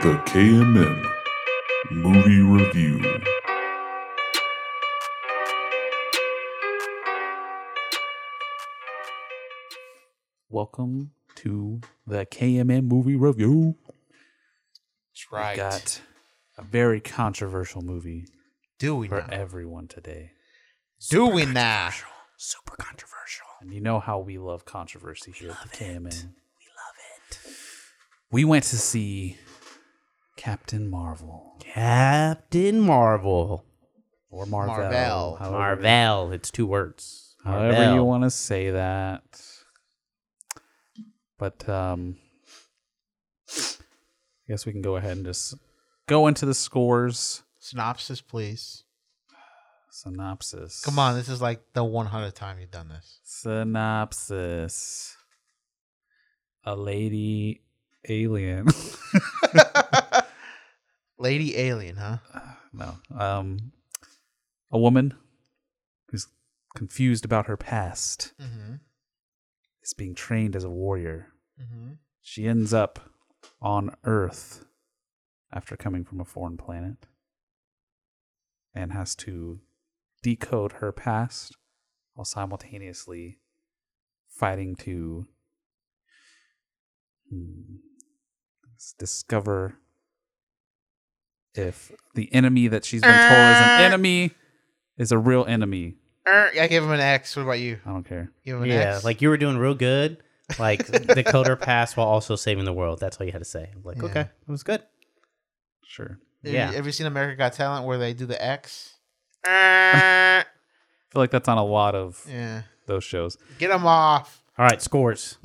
The KMM Movie Review. Welcome to the KMM movie review. That's right. We got a very controversial movie Do we for now? everyone today. Do we now? Super controversial. And you know how we love controversy here at the KMN. We love it. We went to see Captain Marvel Captain Marvel. or Marvel. Marvel. however- Marvel. It's two words. However you want to say that. But um I guess we can go ahead and just go into the scores Synopsis, please. synopsis. Come on, this is like the 100th time you've done this. Synopsis. A lady alien. Lady Alien, huh? no. Um a woman who's confused about her past Mm-hmm. is being trained as a warrior. Mm-hmm. She ends up on Earth after coming from a foreign planet and has to decode her past while simultaneously fighting to hmm, discover if the enemy that she's been told is an enemy is a real enemy. Er, I gave him an X. What about you? I don't care. Give him an Yeah, X. like you were doing real good. Like Dakota passed while also saving the world. That's all you had to say. I'm like, Yeah. okay, it was good. Sure. Have yeah. You, have you seen America Got Talent where they do the X? I feel like that's on a lot of Yeah. those shows. Get them off. All right, scores.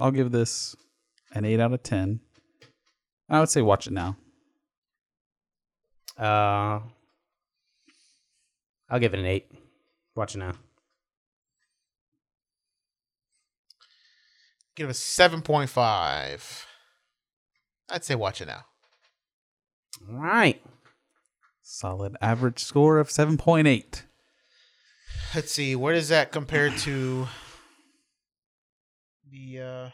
I'll give this an 8 out of 10. I would say watch it now. Uh, I'll give it an eight. Watch it now. Give it a 7.5. I'd say watch it now. All right. Solid average score of 7.8. Let's see. Where does that compare to the uh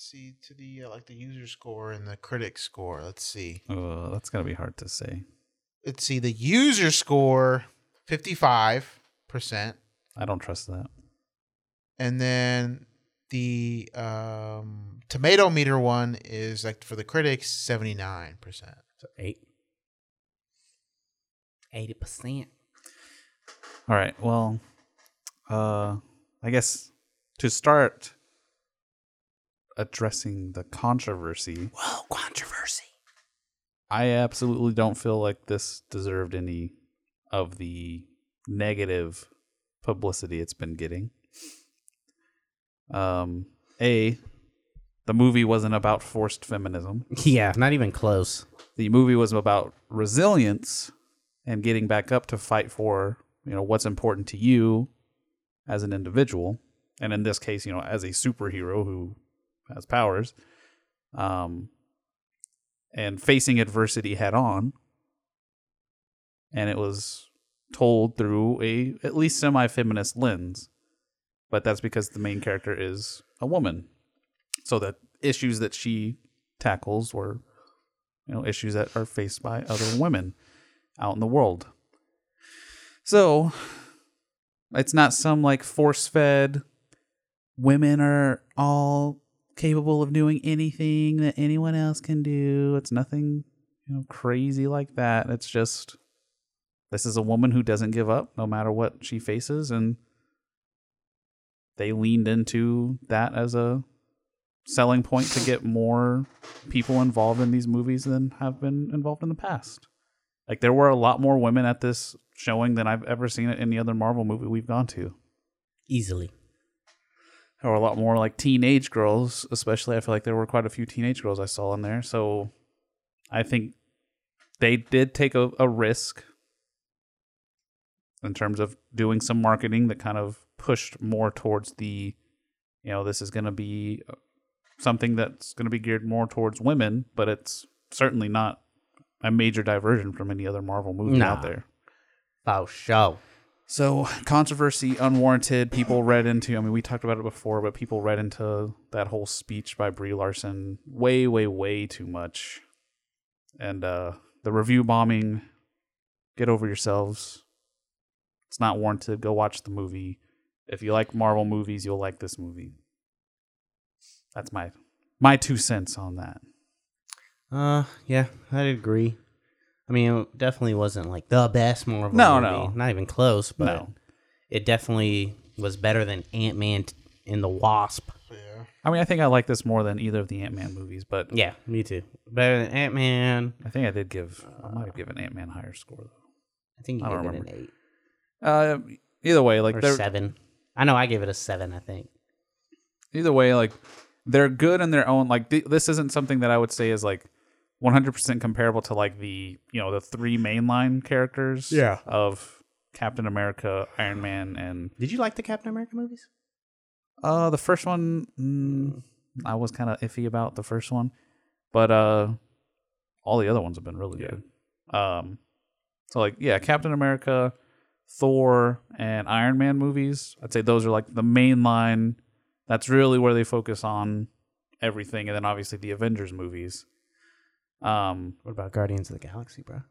Let's see to the uh, like the user score and the critic score. Let's see. Uh, that's going to be hard to say. Let's see the user score 55%. I don't trust that. and then the um, tomato meter one is like for the critics 79% So eight. Eighty percent. All right. Well, uh, I guess to start addressing the controversy, Whoa, controversy. I absolutely don't feel like this deserved any of the negative publicity it's been getting. Um, A, the movie wasn't about forced feminism. Yeah, not even close. The movie was about resilience and getting back up to fight for, you know, what's important to you as an individual. And in this case, you know, as a superhero who has powers. Um, and facing adversity head on. And it was told through a at least semi-feminist lens. But that's because the main character is a woman. So the issues that she tackles were you know issues that are faced by other women out in the world. So it's not some like force-fed women are all capable of doing anything that anyone else can do. It's nothing, you know, crazy like that. It's just this is a woman who doesn't give up no matter what she faces and they leaned into that as a selling point to get more people involved in these movies than have been involved in the past. Like there were a lot more women at this showing than I've ever seen at any other Marvel movie we've gone to. Easily. Were a lot more like teenage girls, especially. I feel like there were quite a few teenage girls I saw in there. So I think they did take a, a risk in terms of doing some marketing that kind of pushed more towards the, you know, this is going to be uh, something that's going to be geared more towards women, but it's certainly not a major diversion from any other Marvel movie out there. Oh, show. So controversy, unwarranted. People read into. I mean, we talked about it before, but people read into that whole speech by Brie Larson way, way, way too much. And uh, the review bombing. Get over yourselves. It's not warranted. Go watch the movie. If you like Marvel movies, you'll like this movie. That's my my two cents on that. Uh, yeah, I'd agree. I mean, it definitely wasn't like the best Marvel No, movie. no. No. Not even close. But No. it definitely was better than Ant Man and the Wasp. Yeah. I mean, I think I like this more than either of the Ant Man movies, but Yeah, me too. Better than Ant Man. I think I did give. I might have given Ant Man higher score though. I think you I gave don't it an eight Uh, either way, like or seven. I know I gave it a seven. I think. either way, like they're good in their own. Like th- this isn't something that I would say is like 100% comparable to like the you know the three mainline characters. Yeah. Of Captain America, Iron Man, and Did you like the Captain America movies? uh the first one. Mm, I was kind of iffy about the first one, but uh, all the other ones have been really good. Um, so like yeah, Captain America, Thor, and Iron Man movies. I'd say those are like the main line. That's really where they focus on everything, and then obviously the Avengers movies. Um, What about Guardians of the Galaxy, bro?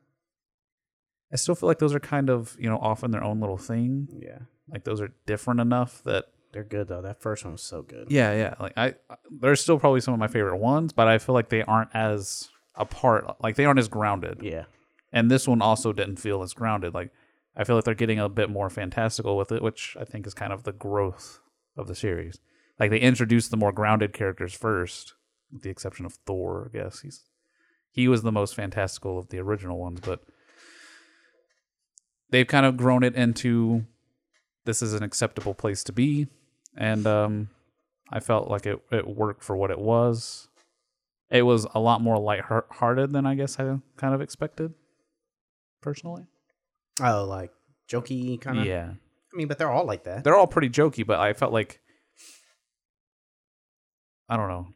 I still feel like those are kind of you know off in their own little thing. Yeah, Like those are different enough that they're good though. That first one was so good. yeah, yeah. Like I, there's still probably some of my favorite ones, but I feel like they aren't as apart. Like they aren't as grounded. Yeah. and this one also didn't feel as grounded. Like I feel like they're getting a bit more fantastical with it, which I think is kind of the growth of the series. Like they introduced the more grounded characters first, with the exception of Thor. I guess he's he was the most fantastical of the original ones, but they've kind of grown it into this is an acceptable place to be, and um, I felt like it it worked for what it was. It was a lot more light-hearted than I guess I kind of expected personally. Oh, like jokey kind of. Yeah. I mean, but they're all like that. They're all pretty jokey, but I felt like I don't know.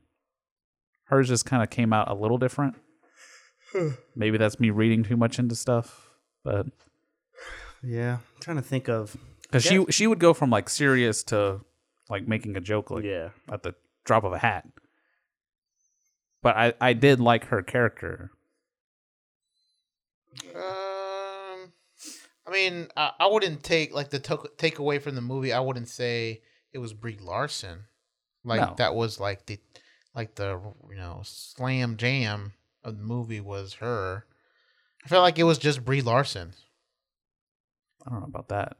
Hers just kind of came out a little different. Maybe that's me reading too much into stuff, but Yeah, I'm trying to think of. cuz she she would go from like serious to like making a joke like yeah, at the drop of a hat. But I I did like her character. Um, I mean, I, I wouldn't take like the to- take away from the movie. I wouldn't say it was Brie Larson. Like No. that was like the like the you know slam jam of the movie was her. I felt like it was just Brie Larson. I don't know about that.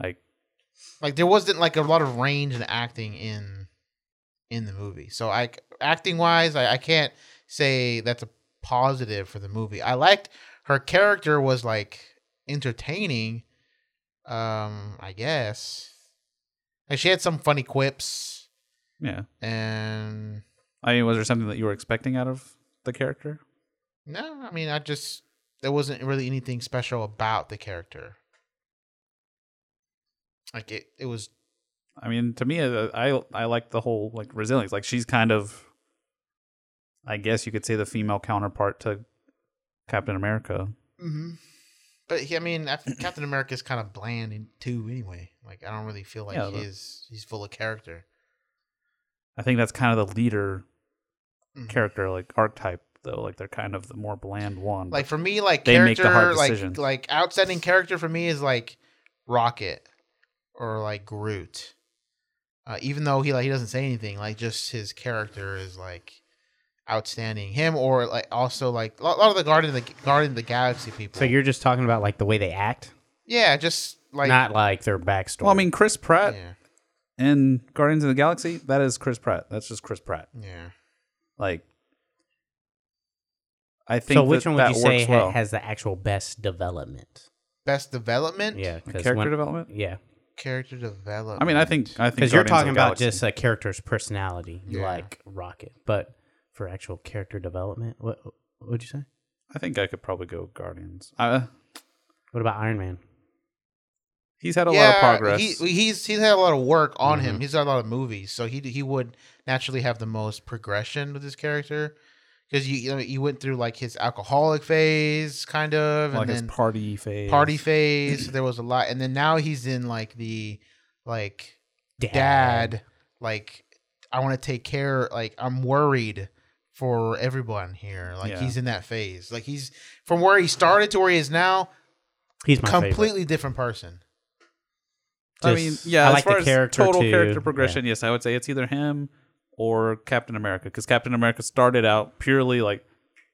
Like Like there wasn't like a lot of range in acting in in the movie. So I acting wise, I, I can't say that's a positive for the movie. I liked her character was like entertaining. Um, I guess. Like she had some funny quips yeah. and I mean, was there something that you were expecting out of the character? no, I mean I just there wasn't really anything special about the character. Like it, it was I mean, to me, uh, I I like the whole like resilience. Like she's kind of, I guess you could say the female counterpart to Captain America. Mm-hmm. But he, I mean, Captain America is kind of bland in too, anyway. Like I don't really feel like Yeah, he's he's full of character. I think that's kind of the leader Mhm. character, like archetype, though. Like they're kind of the more bland one. Like for me, like They make character, the hard like decisions. like outstanding character for me is like Rocket or like Groot. Uh, even though he like he doesn't say anything, like just his character is like outstanding. Him or like also like a lot a lot of the Guardian of the Guardian of the Galaxy people. So you're just talking about like the way they act, yeah, just like not like their backstory. well, I mean, Chris Pratt yeah, in Guardians of the Galaxy, that is Chris Pratt. That's just Chris Pratt. yeah. Like, I think so which that one would you say ha- well. has the actual best development? Best development. Yeah, character when- development. Yeah, character development. I mean, I think I think because you're talking about Galaxy- just a character's personality, Yeah. like Rocket, but for actual character development, what what would you say? I think I could probably go Guardians. Uh, What about Iron Man? He's had a lot of progress. He, he's he's had a lot of work on him. Mhm. He's had a lot of movies, so he he would naturally have the most progression with his character. because you you, know, you went through like his alcoholic phase, kind of, like and his then party phase. party phase. there was a lot, and then now he's in like the like dad, like I want to take care. Like I'm worried for everyone here. Like Yeah. he's in that phase. Like he's from where he started to where he is now, He's completely favorite. different person. I mean, yeah, I as like far the as character total too. character Yeah. progression, yes, I would say it's either him or Captain America because Captain America started out purely like,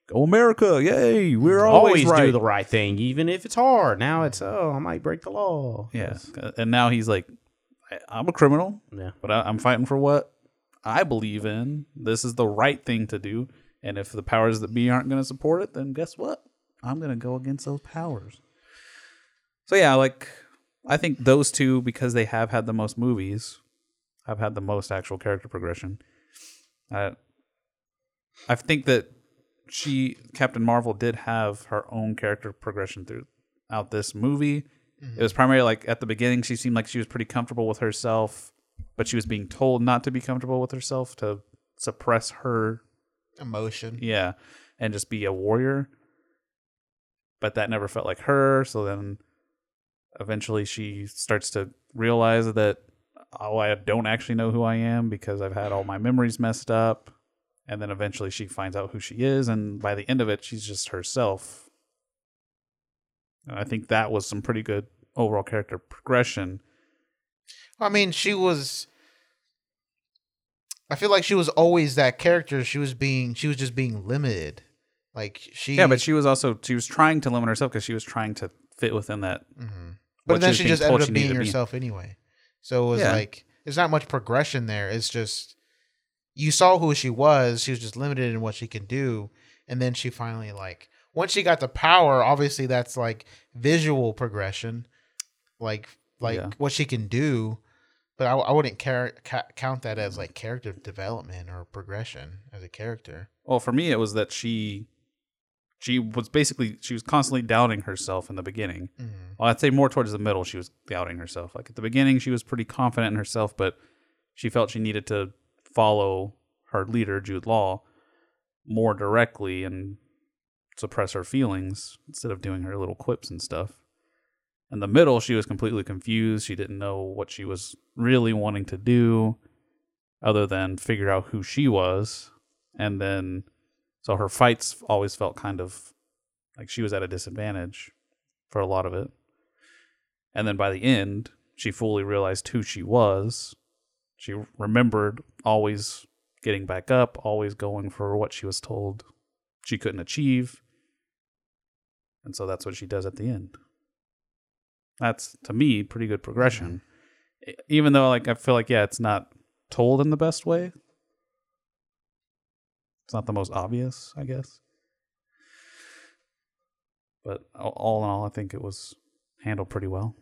"Go America, yay, we're always, always right." do the right thing, even if it's hard. Now it's oh, I might break the law. yeah, uh, and now he's like, "I- "I'm a criminal, yeah. but I, I'm fighting for what I believe in. This is the right thing to do, and if the powers that be aren't going to support it, then guess what? I'm going to go against those powers." So yeah, like I think those two because they have had the most movies, have had the most actual character progression. Uh, I think that she Captain Marvel did have her own character progression throughout this movie. It was primarily like at the beginning she seemed like she was pretty comfortable with herself, but she was being told not to be comfortable with herself to suppress her Emotion. yeah, and just be a warrior. But that never felt like her. So then eventually she starts to realize that, oh, I don't actually know who I am because I've had all my memories messed up. And then eventually she finds out who she is. And by the end of it, she's just herself. And I think that was some pretty good overall character progression. I mean, she was. I feel like she was always that character. She was being. She was just being limited. Like she. Yeah, but she was also, she was trying to limit herself because she was trying to fit within that. Mhm. But then she just ended up being to be. herself anyway. So it was Yeah. like there's not much progression there. It's just you saw who she was. She was just limited in what she can do, and then she finally like once she got the power. Obviously, that's like visual progression, like like Yeah. what she can do. But I, I wouldn't care, ca- count that as like character development or progression as a character. Well, for me, it was that she she was basically she was constantly doubting herself in the beginning. Mm-hmm. Well, I'd say more towards the middle, she was doubting herself. Like at the beginning, she was pretty confident in herself, but she felt she needed to follow her leader, Jude Law, more directly and suppress her feelings instead of doing her little quips and stuff. In the middle, she was completely confused. She didn't know what she was really wanting to do other than figure out who she was. And then, so her fights always felt kind of like she was at a disadvantage for a lot of it. And then by the end, she fully realized who she was. She remembered always getting back up, always going for what she was told she couldn't achieve. And so that's what she does at the end. That's to me pretty good progression. Mm-hmm. E- Even though like I feel like yeah, it's not told in the best way. It's not the most obvious, I guess. But all- in all, I think it was handled pretty well.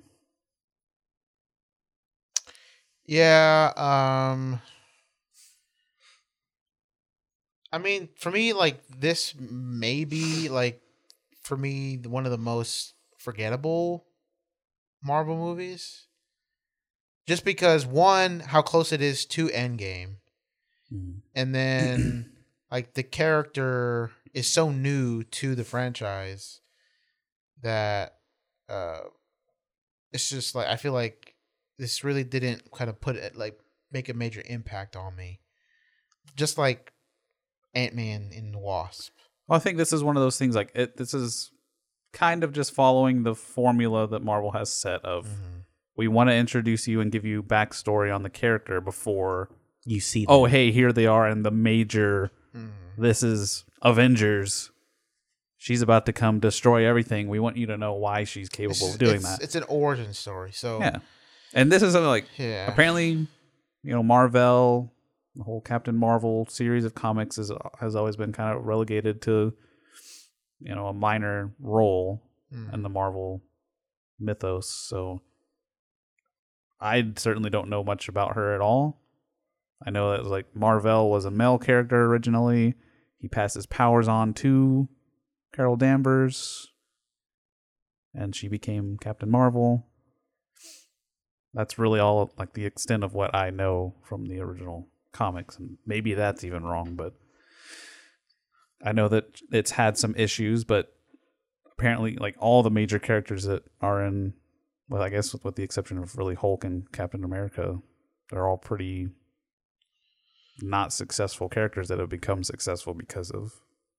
Yeah, um I mean, for me like this may be like for me one of the most forgettable Marvel movies. Just because one how close it is to Endgame and then like the character is so new to the franchise that uh it's just like I feel like this really didn't kind of put it like make a major impact on me. Just like Ant Man and the Wasp. Well, I think this is one of those things like it. This is kind of just following the formula that Marvel has set of we want to introduce you and give you backstory on the character before. You see, Oh, hey, here they are in the major. This is Avengers. She's about to come destroy everything. We want you to know why she's capable It's, of doing it's, that. it's an origin story. So yeah, and this is something like yeah. apparently, you know, Marvel, the whole Captain Marvel series of comics is has always been kind of relegated to, you know, a minor role Mm. in the Marvel mythos. So I certainly don't know much about her at all. I know that was like Marvel was a male character originally. He passed his powers on to Carol Danvers, and she became Captain Marvel. That's really all like the extent of what I know from the original comics, and maybe that's even wrong, but I know that it's had some issues, but apparently, like all the major characters that are in, well, I guess with, with the exception of really Hulk and Captain America, they're all pretty not successful characters that have become successful because of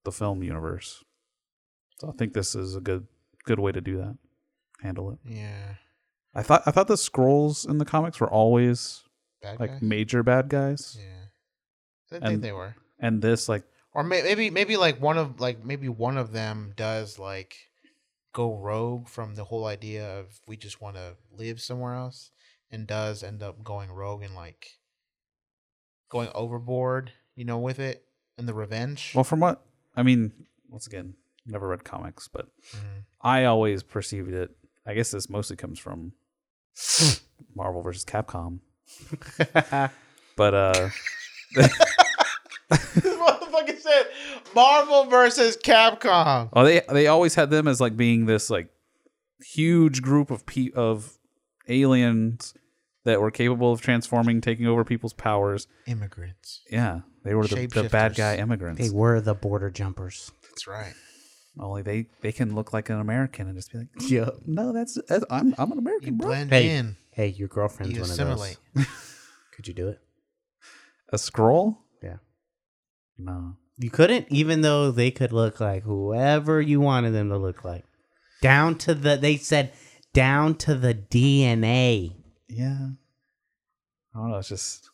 the film universe. So I think this is a good good way to do that. Handle it. Yeah. I thought I thought the Skrulls in the comics were always Bad like guys? major bad guys, Yeah. I didn't And- think they were. and this like Or maybe maybe like one of like maybe one of them does like go rogue from the whole idea of we just want to live somewhere else and does end up going rogue and like going overboard, you know, with it and the revenge. well from what I mean. Once again, never read comics, but Mhm. I always perceived it. I guess this mostly comes from Marvel versus Capcom, but uh, this motherfucker said Marvel versus Capcom. oh, they they always had them as like being this like huge group of pe- of aliens that were capable of transforming, taking over people's powers. Immigrants. Yeah, they were the, the bad guy immigrants. they were the border jumpers. That's right. Only they they can look like an American and just be like, Yeah. no, that's, that's I'm I'm an You American, bro. blend Hey. in. Hey, your girlfriend's You one assimilate. of those. Could you do it? A Skrull? Yeah. No. You couldn't, even though they could look like whoever you wanted them to look like. Down to the, they said, down to the DNA. Yeah. I don't know. It's just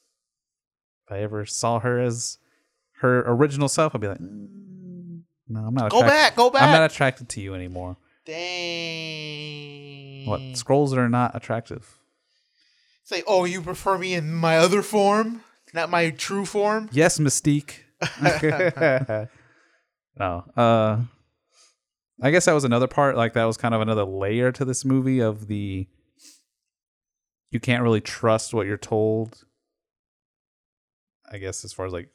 if I ever saw her as her original self, I'd be like, "Mm, no, I'm not. Go attracted- back, go back. I'm not attracted to you anymore. Dang. What Skrulls are not attractive? It's like, oh, you prefer me in my other form, not my true form. Yes, Mystique. No. Uh, I guess that was another part. Like that was kind of another layer to this movie of the. You can't really trust what you're told. I guess as far as like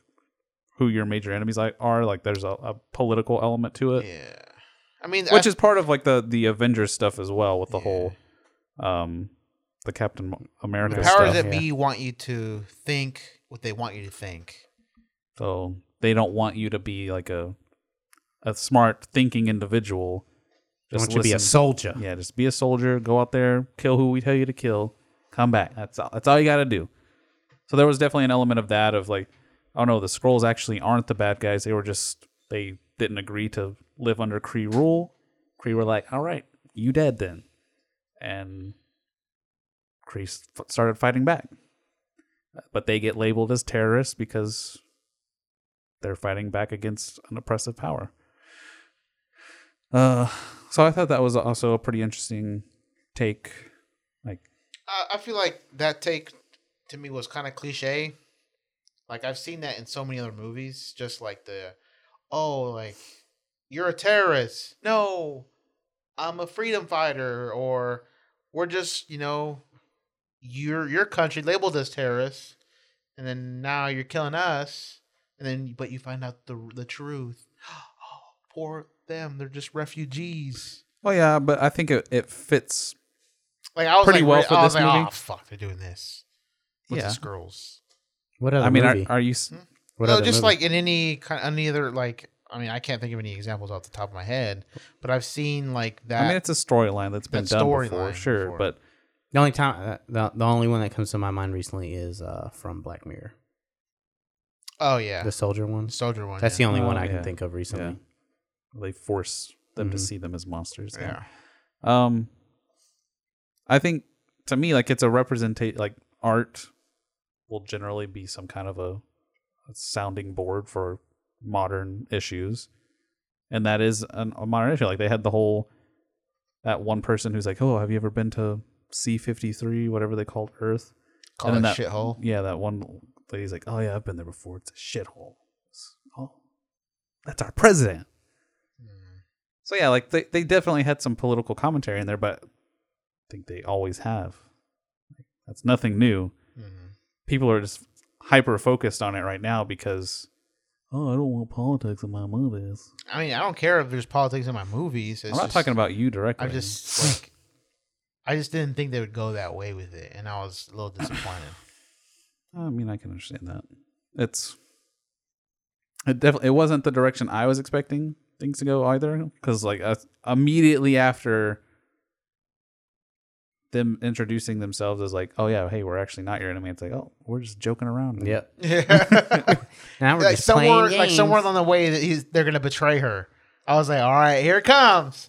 who your major enemies are, like there's a, a political element to it, Yeah. I mean, which I- is part of like the the Avengers stuff as well with the Yeah. whole, um, the Captain America the stuff. powers that yeah. be want you to think what they want you to think. So they don't want you to be like a a smart thinking individual. I want you to be a soldier. Yeah, just be a soldier. Go out there, kill who we tell you to kill. Come back. That's all. That's all you got to do. So there was definitely an element of that of like, oh no, the Skrulls actually aren't the bad guys. They were just they didn't agree to live under Kree rule. Kree were like, all right, you dead then, and Kree started fighting back. But they get labeled as terrorists because they're fighting back against an oppressive power. Uh, so I thought that was also a pretty interesting take. I, I feel like that take to me was kind of cliche. Like I've seen that in so many other movies, just like the, oh, like you're a terrorist. No, I'm a freedom fighter, or we're just you know, your your country labeled as terrorists, and then now you're killing us, and then but you find out the the truth. Oh, poor them, they're just refugees. oh yeah, but I think it, it fits. Like I was Pretty like, well for I was this like, movie. Oh fuck, they're doing this with Yeah. the Skrulls. What other I mean, movie? are, are you? s- what no, other just movie? like in any kind, any other like. I mean, I can't think of any examples off the top of my head, but I've seen like that. I mean, it's a storyline that's been that done before, storyline sure. before. But the only time, uh, the, the only one that comes to my mind recently is uh, from Black Mirror, oh yeah, the soldier one. soldier one. That's yeah. the only Oh, one I yeah. can think of recently. they force them to Mhm. see them as monsters. yeah. Um, I think to me, like it's a representation. Like art will generally be some kind of a, a sounding board for modern issues, and that is an, a modern issue. Like they had the whole that one person who's like, "Oh, have you ever been to C fifty three, whatever they called Earth?" Call And it that- shithole. Yeah, that one lady's like, "Oh yeah, I've been there before. It's a shithole." Oh, that's our president. Hmm. So yeah, like they, they definitely had some political commentary in there, but think they always have. That's nothing new. Mhm. People are just hyper focused on it right now because oh, I don't want politics in my movies. I mean, I don't care if there's politics in my movies. It's I'm not just- talking about you directly. I just like. I just didn't think they would go that way with it, and I was a little disappointed. I mean, I can understand that. It's it definitely it wasn't the direction I was expecting things to go either. Because like uh, immediately after them introducing themselves as like, oh yeah, hey, we're actually not your enemy. It's like, oh, we're just joking around. Yep. Yeah. Now we're like just somewhere, playing like somewhere along the way that he's they're gonna betray her. I was like, all right, here it comes.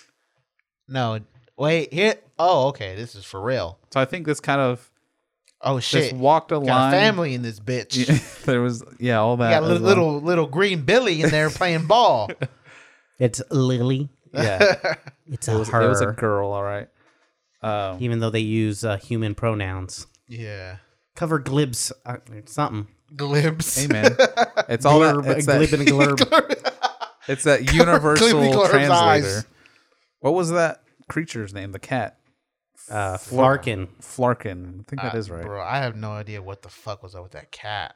No, wait, here. Oh, okay, this is for real. So I think this kind of Oh just shit, walked a got a line. family in this bitch. Yeah, there was yeah all that. got as little, well. little little green Billy in there playing ball. It's Lily. yeah. It's It a was, her. it was a girl, all right. Um, even though they use uh, human pronouns. yeah, Cover glibs uh, something. glimpse. Amen. it's all that. It's a glib that, and a glurb. it's that universal Clippy translator. eyes. What was that creature's name? The cat. uh, Flerken. Flerken. I think that Uh, is right. bro. I have no idea what the fuck was up with that cat.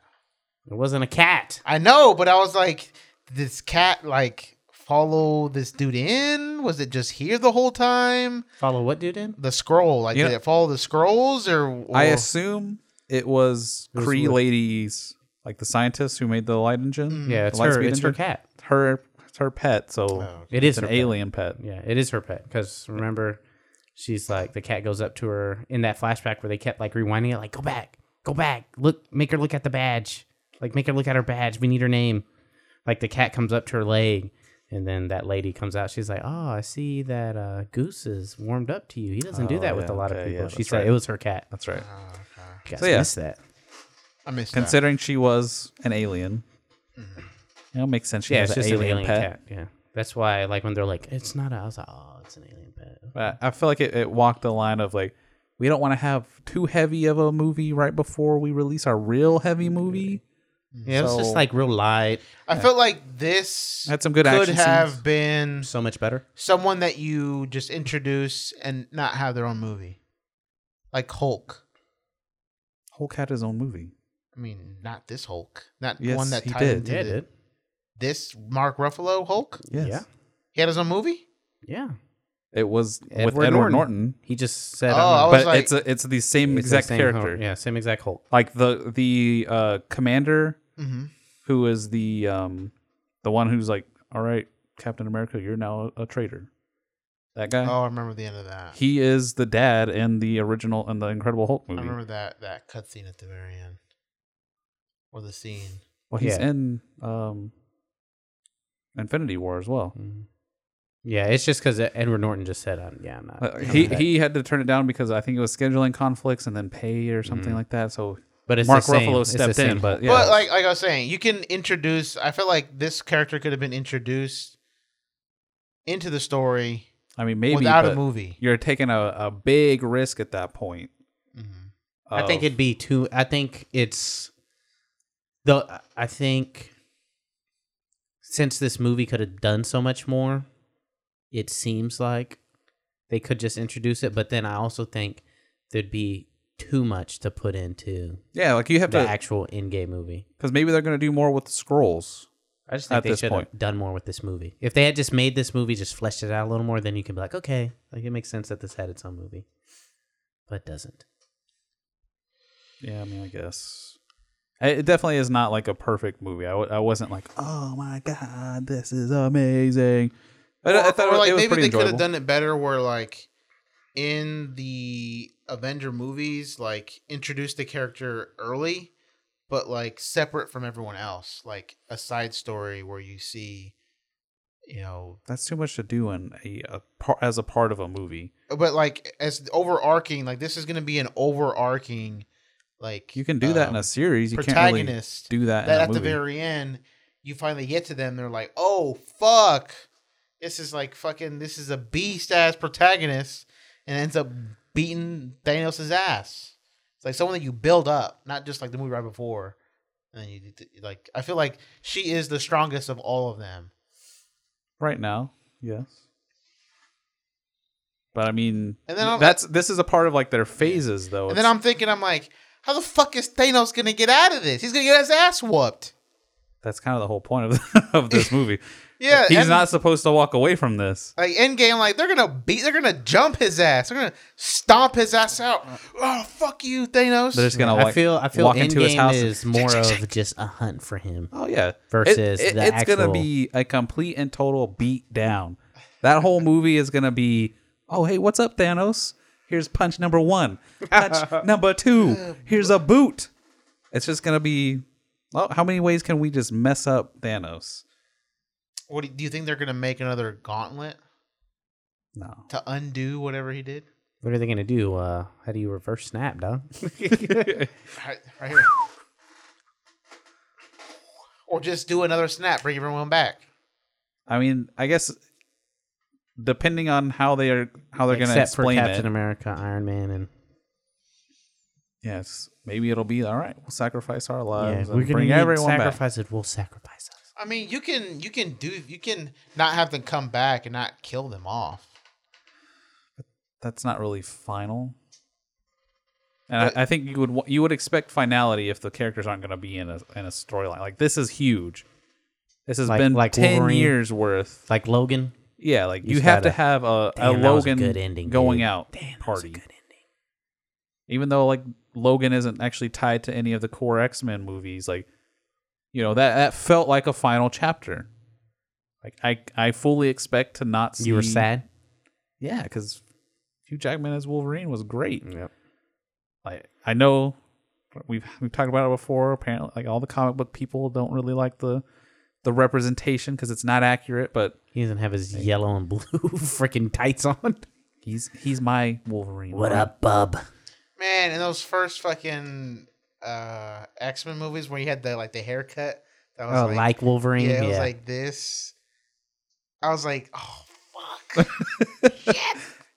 It wasn't a cat. I know, but I was like, this cat like follow this dude in? Was it just here the whole time? Follow what dude in? The Skrull, like You did know- it follow the Skrulls or? or I assume it was It was Kree with- ladies, like the scientists who made the light engine. Mm. Yeah, it's light her. speed It's her engine. cat. Her, it's her pet. So Oh, It is it's an her pet. alien pet. Yeah, it is her pet. Because remember, she's like the cat goes up to her in that flashback where they kept like rewinding it, like go back, go back, look, make her look at the badge, like make her look at her badge. We need her name. Like the cat comes up to her leg, and then that lady comes out. She's like, "Oh, I see that uh, Goose is warmed up to you. He doesn't do Oh, that with yeah, a lot of okay, people." yeah, she that's said right. it was her cat. That's right. Oh, okay. Guys, So, yeah. missed that. I missed that. Considering she was an alien, mm-hmm. you know, makes sense. She Yeah, has it's an just alien, an alien pet. cat. Yeah, that's why like when they're like, "It's not," a, I was like, "Oh, it's an alien pet." But I feel like it, it walked the line of like, we don't want to have too heavy of a movie right before we release our real heavy mm-hmm. movie. Yeah, it was So- just like real light, I felt like this Had some good could action have scenes. been so much better. someone that you just introduce and not have their own movie, like Hulk. Hulk had his own movie. I mean, not this Hulk, not Yes, one that he tied did. into Yeah, it the- did. this Mark Ruffalo Hulk. Yes. Yeah. He had his own movie. Yeah. It was with Edward Edward Norton. Norton, He just said, Oh, I'm I not- was but like- it's a, it's the same it's the exact same character. Hulk. Yeah, same exact Hulk. Like the the uh, commander Mm-hmm. who is the um the one who's like, all right, Captain America, you're now a, a traitor. That guy. Oh, I remember the end of that. He is the dad in the original in the Incredible Hulk movie. I remember that that cutscene at the very end, or the scene. Well, he's Yeah. in um Infinity War as well. Mhm. Yeah, it's just because Edward Norton just said, um, "Yeah, I'm not." Uh, I'm he not- he had to turn it down because I think it was scheduling conflicts and then pay or something Mhm. like that. So but it's Mark the same- Ruffalo it's the stepped same in, but yeah, But like like I was saying, you can introduce. I feel like this character could have been introduced into the story I mean maybe without but a movie. you're taking a, a big risk at that point. Mhm. I think it'd be too. I think it's the. I think since this movie could have done so much more, it seems like they could just introduce it. But then I also think there'd be too much to put into yeah, like you have the to actual Endgame movie. because maybe they're gonna do more with the Skrulls. I just think At they this should have point. done more with this movie. If they had just made this movie, just fleshed it out a little more, then you can be like, okay, like it makes sense that this had its own movie, but it doesn't. Yeah, I mean I guess it it definitely is not like a perfect movie. I, w- I wasn't like, oh my god, this is amazing. But I, I thought or, it, like it was maybe pretty they could have done it better, where like in the Avenger movies, like introduce the character early, but like separate from everyone else, like a side story where you see, you know, That's too much to do in a, a par, as a part of a movie. but like as overarching, like this is going to be an overarching, like You can do that in um, a series. You can't really protagonist do that, that in a at the very end you finally get to them they're like oh fuck this is like fucking this is a beast ass protagonist and ends up beating Thanos' ass it's like someone that you build up not just like the movie right before and then you like I feel like she is the strongest of all of them right now. Yes. But I mean, And then I'm- that's this is a part of like their phases, though. and then I'm thinking I'm like how the fuck is Thanos gonna get out of this he's gonna get his ass whooped that's kind of the whole point of of this movie. Yeah, He's and- not supposed to walk away from this. like Endgame. Like they're gonna beat, they're gonna jump his ass. They're gonna stomp his ass out. Oh fuck you, Thanos. They're just gonna I feel I feel walk into his Endgame house. and- is more of just a hunt for him. oh yeah, versus It- it- the it's gonna be a complete and total beat down. That whole movie is gonna be, oh hey, what's up, Thanos? Here's punch number one. Punch number two. Here's a boot. It's just gonna be. Well, how many ways can we just mess up Thanos? What do you, do you think they're gonna make another gauntlet No. to undo whatever he did? What are they gonna do? Uh, how do you reverse snap, dog? Right, right here. Or just do another snap, bring everyone back. I mean, I guess depending on how they are, how they're gonna Except for explain Captain it. America, Iron Man, and Yes, maybe it'll be all right. We'll sacrifice our yeah, lives we're and gonna bring need everyone back. sacrifice it. We'll sacrifice us. I mean, you can you can do you can not have them come back and not kill them off. But That's not really final. And I, I think you would you would expect finality if the characters aren't going to be in a in a storyline. Like this is huge. This has Like- been like ten Wolverine? years worth. Like Logan. Yeah, like you, just have to gotta- have a, a Damn, that was a Logan good ending, going dude. out Damn, that a party. good ending. Even though like Logan isn't actually tied to any of the core X Men movies, like you know that that felt like a final chapter. Like I I fully expect to not see. You were sad. Yeah, because Hugh Jackman as Wolverine was great. Yep. Like I know we've we've talked about it before. Apparently, like all the comic book people don't really like the the representation because it's not accurate. But He doesn't have his yellow and blue freaking tights on. he's he's my Wolverine. What right? up, bub? Man, in those first fucking uh X Men movies where you had the like the haircut that was Oh, like, like, Wolverine. yeah, Yeah, it was like this. I was like, oh fuck.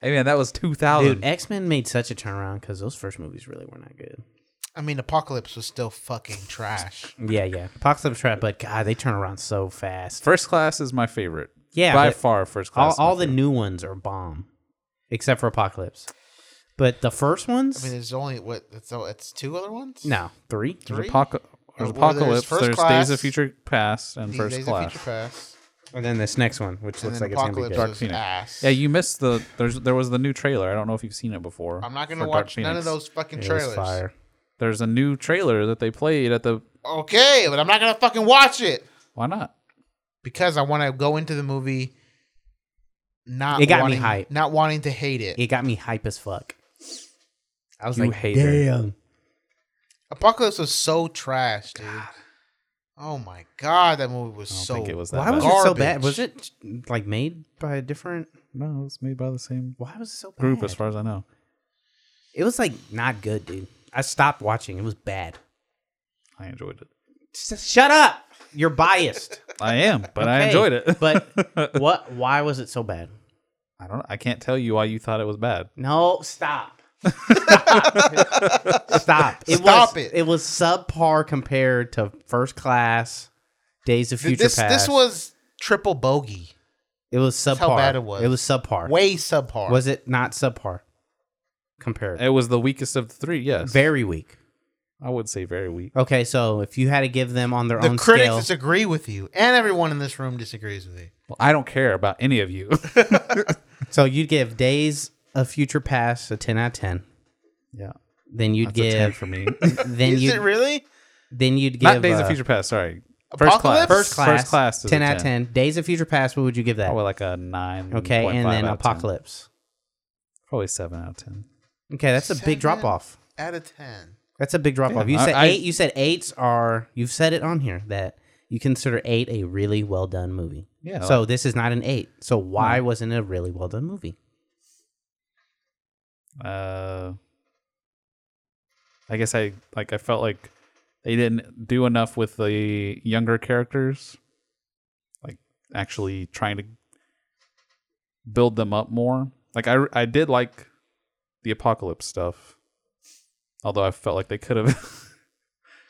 Hey man, that was two thousand. dude, X Men made such a turnaround because those first movies really were not good. I mean, Apocalypse was still fucking trash. Yeah, yeah. Apocalypse trash, but God, they turn around so fast. First Class is my favorite. Yeah, by far, First Class. is my all the favorite. new ones are bomb, except for Apocalypse. But the first ones, I mean, there's only what? It's, oh, it's two other ones. no, three. There's, Three? Apoca- there's Well, Apocalypse. First There's Class, Days of Future Past and These First Days Class. of Future Past. And then this next one, which And looks then like it's gonna be Apocalypse good. Dark was Phoenix. ass. Yeah, you missed the. There's there was the new trailer. I don't know if you've seen it before. I'm not gonna watch none of those fucking It trailers. fire. There's a new trailer that they played at the. Okay, but I'm not gonna fucking watch it Why not? because I want to go into the movie. Not It got me hype. Not wanting to hate it. It got me hype as fuck. I was You like, hate her. damn. Apocalypse was so trash, dude. Oh my god, that movie was I don't so. think it was that Why bad. was it so bad? Was it like made by a different? No, it was made by the same Why was it so bad? group, as far as I know. It was like not good, dude. I stopped watching. It was bad. I enjoyed it. S- shut up. You're biased. I am, but I Okay, enjoyed it. but what? Why was it so bad? I don't. I can't tell you why you thought it was bad. No, stop. Stop. Stop. It Stop was, it. It was subpar compared to First Class, Days of Future this Past. this was triple bogey, It was subpar. how bad it was. It was subpar. way subpar. Was it not subpar? Compared. It was the weakest of the three. Yes, Very weak. I would say very weak. Okay, so if you had to give them on their own, the own critics scale, disagree with you, and everyone in this room disagrees with you. Well, I don't care about any of you. so you'd give Days of Future Past a ten out of ten. yeah, Then you'd that's a ten give. for me. Then Is you. it really? Then you'd give. Not Days uh, of Future Past. Sorry, First Apocalypse? class. First class. First class. is a Ten out of ten. Days of Future Past. What would you give that? Probably like a nine. okay, and then out 10. Apocalypse. Probably seven out of ten. Okay, that's a big Seven? drop off. Out of ten. That's a big drop off. Yeah, You I- said I- eight. You said eights are. You've said it on here that you consider eight a really well done movie. Yeah. So this is not an eight. So why wasn't it a really well done movie? Uh, I guess I like. I felt like they didn't do enough with the younger characters. Like actually trying to build them up more. Like I, I did like the apocalypse stuff. Although I felt like they could have.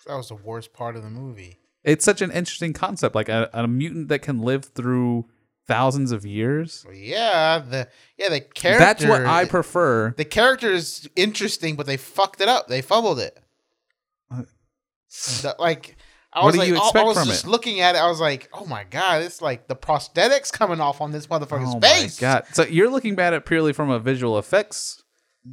That was the worst part of the movie. it's such an interesting concept. Like a, a mutant that can live through thousands of years. Yeah, the yeah the character. That's what I prefer. The character is interesting, but they fucked it up. They fumbled it. Uh, The- like I What was like, I- I, was just it? looking at it. I was like, oh my god, it's like the prosthetics coming off on this motherfucker's Oh face. my god! So you're looking at it purely from a visual effects.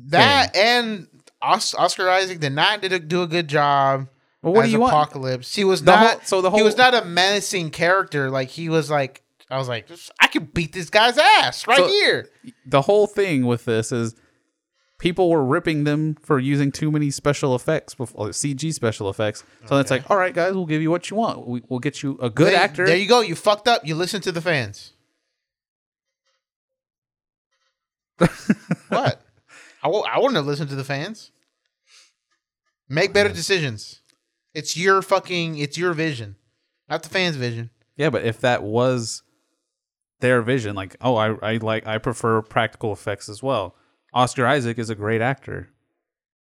That and Os- Oscar Isaac did not did a, do a good job. Well, what do you want? Apocalypse. He was The not. whole- so the whole. he was not a menacing character. Like he was like. I was like, I could beat this guy's ass right So- here. The whole thing with this is people were ripping them for using too many special effects, before, CG special effects. So it's like, all right, guys, we'll give you what you want. We, we'll get you a good There- actor. There you go. You fucked up. You listen to the fans. what? I w- I wouldn't have listened to the fans. Make better decisions. It's your fucking. It's your vision, not the fans' vision. Yeah, but if that was their vision, like, oh, I, I like, I prefer practical effects as well. Oscar Isaac is a great actor.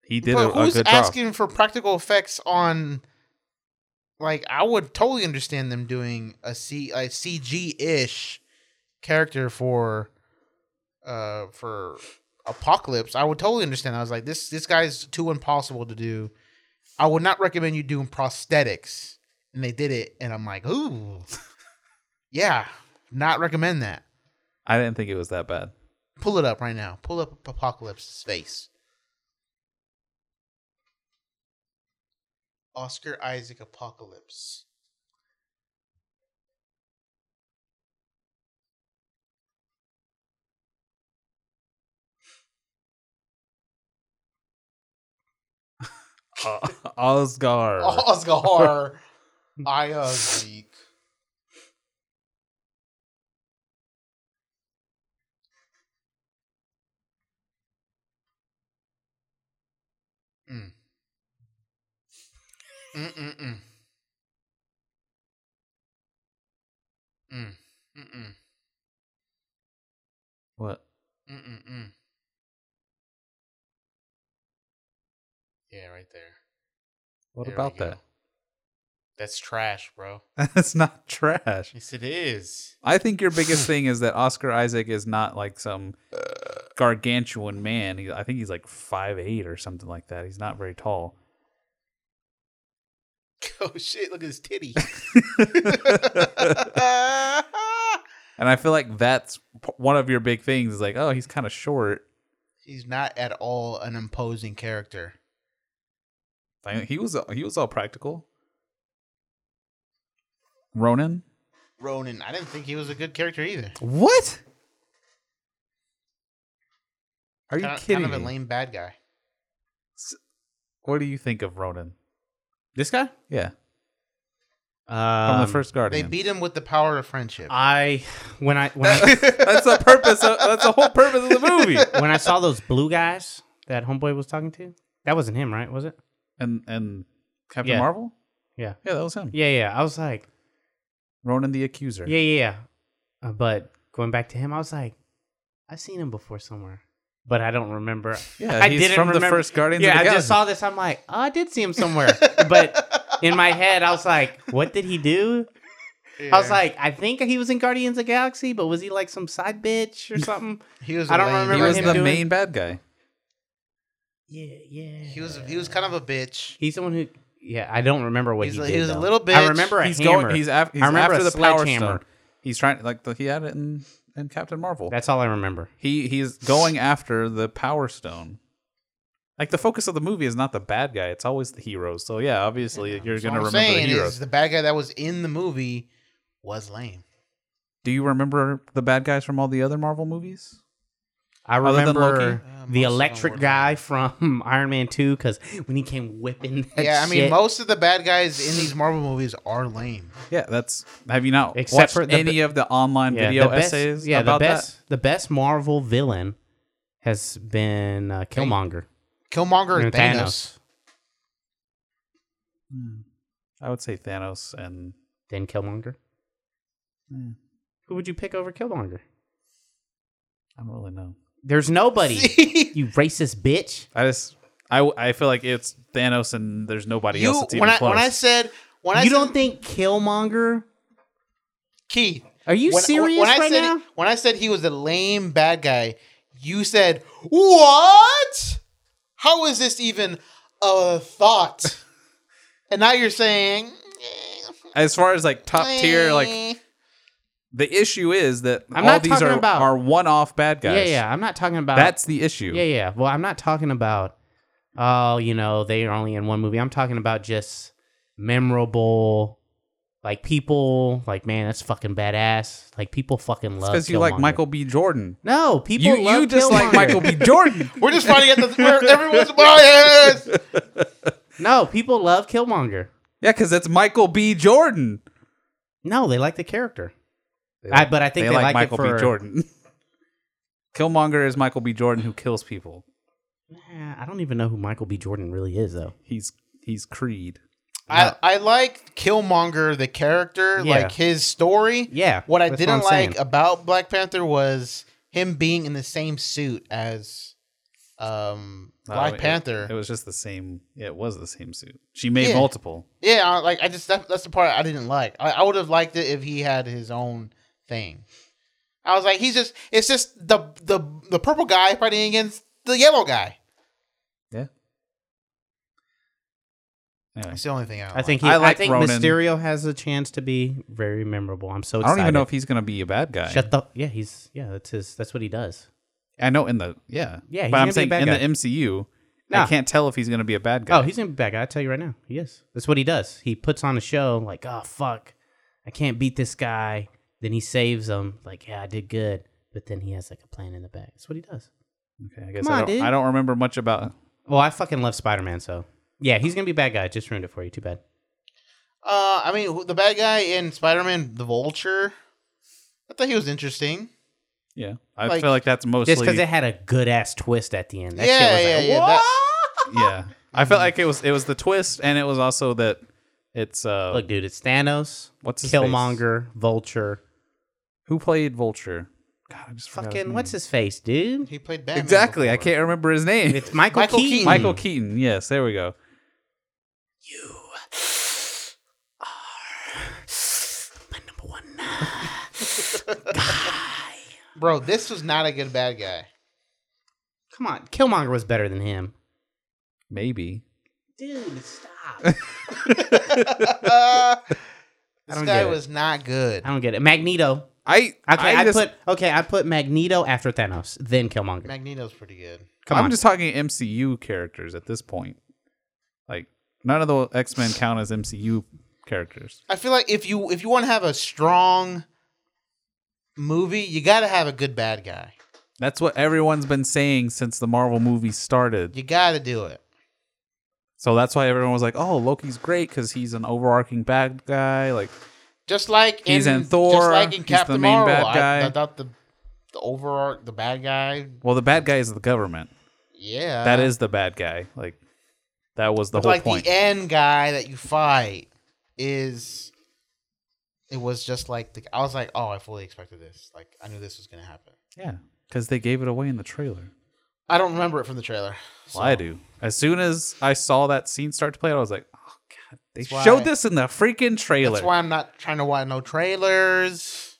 He did a, But a who's job. asking for practical effects on? Like I would totally understand them doing a C a CG ish character for, uh, for Apocalypse. I would totally understand. I was like, this this guy's too impossible to do. I would not recommend you doing prosthetics, and they did it, and I'm like, ooh, yeah, not recommend that. I didn't think it was that bad. Pull it up right now. Pull up Apocalypse's face. Oscar Isaac Apocalypse. Uh, Oscar. Oscar Isaac. Mm. Mm-mm-mm. Mm. Mm-mm. What? Mm-mm-mm. Yeah, right there. What There about that? That's trash, bro. That's not trash. Yes, it is. I think your biggest thing is that Oscar Isaac is not like some gargantuan man. He, I think he's like five eight or something like that. He's not very tall. Oh shit! Look at his titty. And I feel like that's one of your big things is like, oh, he's kind of short. He's not at all an imposing character. I- He was he was all practical. Ronan? Ronan, I didn't think he was a good character either. What? Are you kind, kidding kind of a lame bad guy. What do you think of Ronan? This guy? Yeah, Um, from the first Guardian. They beat him with the power of friendship. I when I when I that's the purpose. Of, that's the whole purpose of the movie. when I saw those blue guys that homeboy was talking to, that wasn't him, right? Was it? And and Captain Yeah. Marvel. Yeah. Yeah, that was him. Yeah, yeah. I was like, Ronan the Accuser. yeah, yeah, yeah. Uh, but going back to him, I was like, I've seen him before somewhere, but I don't remember. Yeah, I he's didn't from the first Guardians Yeah, of the I Galaxy. just saw this. I'm like, oh, I did see him somewhere, but in my head, I was like, what did he do? I was like, I think he was in Guardians of the Galaxy, but was he like some side bitch or something? he was. I don't lame- he was him the doing- main bad guy. yeah, yeah. He was. He was kind of a bitch. He's the one who. Yeah, I don't remember what He's he a- did. he was a though. little I remember a He's hammer. going. He's, af- he's I remember after a the Power sledgehammer. Stone. He's trying like the, he had it in in Captain Marvel. That's all I remember. he he's going after the Power Stone. Like the focus of the movie is not the bad guy; it's always the heroes. So yeah, obviously you're gonna I'm remember the heroes. is the bad guy that was in the movie was lame. Do you remember the bad guys from all the other Marvel movies? I remember Loki? Uh, most of the electric guy from Iron Man 2 because when he came whipping that yeah, I mean, shit- most of the bad guys in these Marvel movies are lame. Yeah, that's. Have you not Except watched for the any of the online yeah, video the best, essays yeah, about the best, the best Marvel villain has been uh, Killmonger Killmonger and and Thanos. Thanos. that? I would say Thanos and Then Killmonger. Hmm. Who would you pick over Killmonger? I don't really know. There's nobody. you racist bitch. I just I I feel like it's Thanos and there's nobody you else that's even when I close. when I said when I you said, don't think Killmonger? Keith? Are you when, serious when I right said now? when I said he was a lame bad guy, you said what? How is this even a thought? and now you're saying as far as like top tier, like. The issue is that I'm all not these talking are about- are one off bad guys. Yeah, yeah. I'm not talking about That's the issue. Yeah, yeah. Well, I'm not talking about oh, you know, they are only in one movie. I'm talking about just memorable like people like man, that's fucking badass. Like people fucking love because you like Killmonger. Michael B. Jordan. No, people You love you just like Killmonger. Michael B. Jordan. We're just finding out that where everyone's biased. No, people love Killmonger. yeah, because it's Michael B. Jordan. No, they like the character. They I- but I think they like it Michael for- B. Jordan. Killmonger is Michael B. Jordan who kills people. Eh, I don't even know who Michael B. Jordan really is though. He's he's Creed. I, I like Killmonger, the character, Yeah. like his story. Yeah. What I didn't I'm saying. like about Black Panther was him being in the same suit as um, Black Uh, it- Panther. It, was just the same. Yeah, it was the same suit. She made Yeah. multiple. yeah, I- like I just that, that's the part I didn't like. I, I would have liked it if he had his own thing. I was like, he's just it's just the the the purple guy fighting against the yellow guy. Yeah. Anyway, That's the only thing I. Don't I think he, I I, like think Ronan. Mysterio has a chance to be very memorable. I'm so I don't even know if he's gonna be a bad guy. Shut the yeah, he's yeah, that's his that's what he does. I know in the yeah Yeah, he's but I'm be a saying bad in guy. the MCU, Nah. I can't tell if he's gonna be a bad guy. Oh, he's gonna be bad guy! I tell you right now, he is. That's what he does. He puts on a show like, oh fuck, I can't beat this guy. Then he saves them. Like, yeah, I did good. But then he has like a plan in the back. That's what he does. okay. I guess Come I on, don't. dude. I don't remember much about. Well, I fucking love Spider Man, so yeah, he's gonna be a bad guy. Just ruined it for you. Too bad. Uh, I mean, the bad guy in Spider Man, the Vulture. I thought he was interesting. Yeah, I Like- feel like that's mostly. Just because it had a good ass twist at the end. That Yeah, shit was yeah, like, yeah, "What?" that- yeah, I felt like it was it was the twist, and it was also that it's uh Look, dude, it's Thanos, what's his face? Killmonger, Vulture, Who played Vulture? God, I just forgot his fucking name. what's his face, dude? He played Batman. exactly? I before. can't remember his name. It's Michael, Michael Keaton. Keaton. Michael Keaton. Yes, there we go. You are my number one uh, guy. Bro, this was not a good bad guy. Come on, Killmonger was better than him. Maybe. Dude, stop. this don't guy get it. was not good. I don't get it. Magneto. I Okay, I I, just, put okay. I put Magneto after Thanos, then Killmonger. Magneto's pretty good. Come I'm on. just talking MCU characters at this point. Like none of the X Men count as MCU characters. I feel like if you if you want to have a strong movie, you got to have a good bad guy. That's what everyone's been saying since the Marvel movies started. You got to do it. So that's why everyone was like, "Oh, Loki's great because he's an overarching bad guy." Like, Just like in, He's in Thor, just like in he's the Captain main Marvel, bad I- guy. I, thought the the overall the bad guy. well, the bad guy is the government. Yeah, that is the bad guy. Like, that was the But whole like point. the end guy that you fight is. It was just like the, I was like, oh, I fully expected this. Like I knew this was gonna happen. yeah, because they gave it away in the trailer. I don't remember it from the trailer. Well, I do. As soon as I saw that scene start to play, I was like, "Oh god, they That's why- showed this in the freaking trailer." That's why I'm not trying to watch no trailers.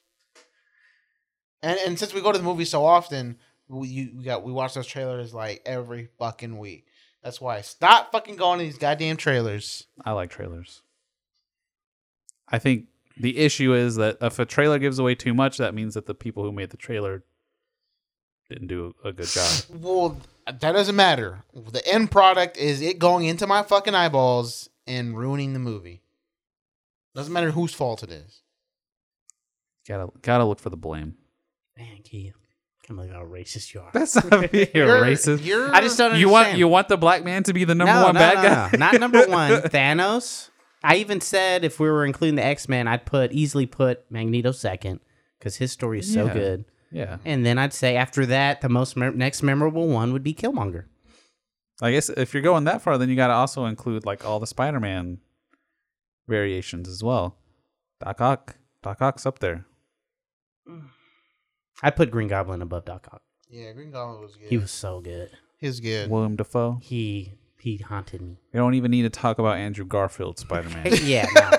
And and since we go to the movie so often, we you, we got we watch those trailers like every fucking week. That's why I stop fucking going to these goddamn trailers. I like trailers. I think the issue is that if a trailer gives away too much, that means that the people who made the trailer didn't do a good job. Well, that doesn't matter. The end product is it going into my fucking eyeballs and ruining the movie. Doesn't matter whose fault it is. gotta gotta look for the blame. Man, Key, come on, how racist you are. That's not being racist. You're, I just don't You want you want the black man to be the number no, one no, bad no, guy? no. Not number one. Thanos. I even said if we were including the X Men, I'd put easily put Magneto second because his story is so Yeah. good. yeah, And then I'd say after that, the most mem- next memorable one would be Killmonger. I guess if you're going that far, then you gotta also include like all the Spider-Man variations as well. Doc Ock, Doc Ock's up there. I'd put Green Goblin above Doc Ock. yeah, Green Goblin was good. He was so good. He's good. William Dafoe. He he haunted me. We don't even need to talk about Andrew Garfield Spider-Man. yeah, no,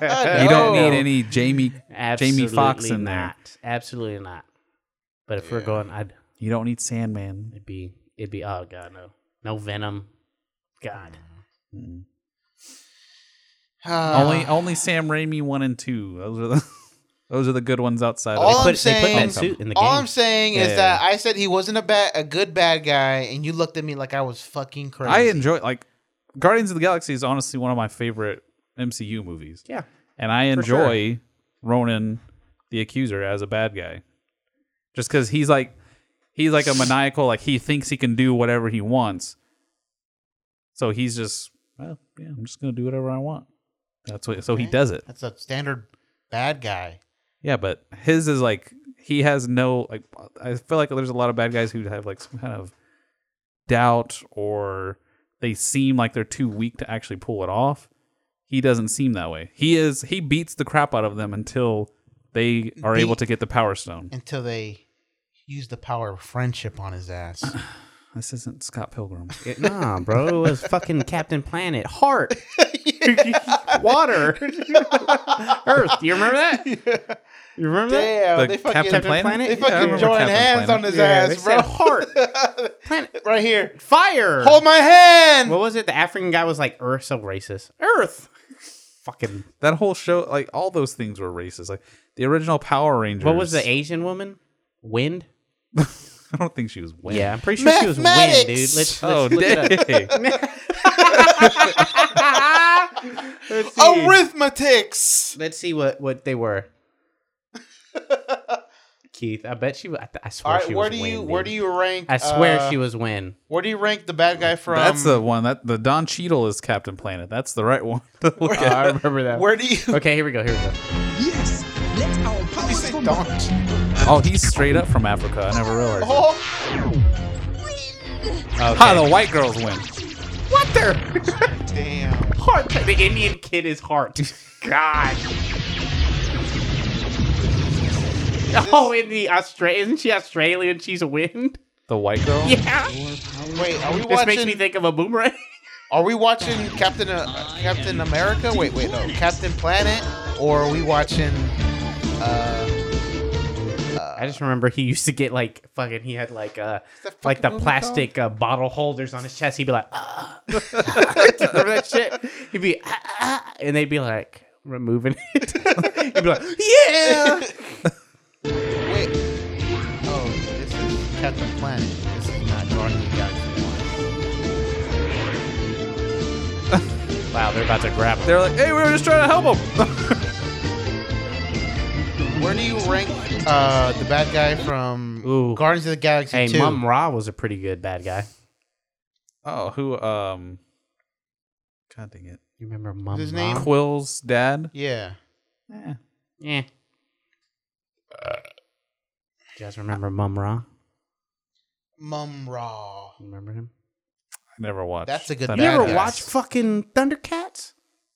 You don't need any Jamie. absolutely Foxx in there. not. Absolutely not. But if we're going, I'd You don't need Sandman. it'd be it'd be oh god no no Venom, God. Mm. only only Sam Raimi one and two. Those are the those are the good ones outside. All of I'm put- they saying, that suit in the all. I'm saying is Yeah. that I said he wasn't a bad, a good bad guy, and you looked at me like I was fucking crazy. I enjoy like Guardians of the Galaxy is honestly one of my favorite MCU movies. Yeah. and I For sure. enjoy Ronan the Accuser as a bad guy, just because he's like he's like a maniacal, like he thinks he can do whatever he wants. So he's just well, yeah, I'm just gonna do whatever I want. That's what. So he does it. That's a standard bad guy. Yeah, but his is like he has no like. I feel like there's a lot of bad guys who have like some kind of doubt or they seem like they're too weak to actually pull it off. He doesn't seem that way. He is. He beats the crap out of them until they are able to get the power stone. until they use the power of friendship on his ass. This isn't Scott Pilgrim. It- nah, bro. It was fucking Captain Planet. Heart. Water. Earth. Do you remember that? You remember that? Damn, The they fucking, Captain Planet? Planet? they Yeah, I fucking remember join Captain hands Planet. on his Yeah, they ass, bro. said heart. Planet. right here. Fire. Hold my hand. What was it? The African guy was like, Earth, so racist. Earth. Fucking. That whole show, like all those things were racist. Like the original Power Rangers. What was the Asian woman? Wind? I don't think she was winning. Yeah, I'm pretty sure she was wind, dude. Let's, let's Oh, look it up. dang. Let's see. Arithmetics. Let's see what what they were. Keith, I bet she. was- I, I All swear right, she where was do win. you where dude. do you rank? I swear uh, she was win. Where do you rank the bad guy from? That's the one. That the Don Cheadle is Captain Planet. That's the right one. to look at. I remember that. Where do you? Okay, here we go. Here we go. Yes, let our powers say combine. don't. Oh, he's straight up from Africa. I never realized. Oh, Ha! The white girls win. What the damn. heart? The Indian kid is heart. God. Oh, in the Australia, isn't she Australian? She's a wind. The white girl. Yeah. Wait, are we This watching? makes me think of a boomerang. Are we watching Captain uh, Captain America? Wait, wait, no, Captain Planet, or are we watching? Uh, I just remember he used to get like fucking. He had like uh that like the plastic uh, bottle holders on his chest. He'd be like, ah. remember that shit? He'd be, ah, ah, and they'd be like removing it. He'd be like, yeah. wait. Oh, this is Captain Planet. This is not Guardians of the Galaxy Wow, they're about to grab him. They're like, hey, we were just trying to help him. One. Where do you rank uh, the bad guy from Ooh. Guardians of the Galaxy Hey, 2? Mumm-Ra was a pretty good bad guy. oh, who? Um. God dang it. You remember Mum his Ra? name? Quill's dad. Yeah. Eh. Yeah. Do You guys remember Mumm-Ra? Mum Ra. You remember him? I never watched. That's a good Thundercats. You bad ever guys. watch fucking Thundercats?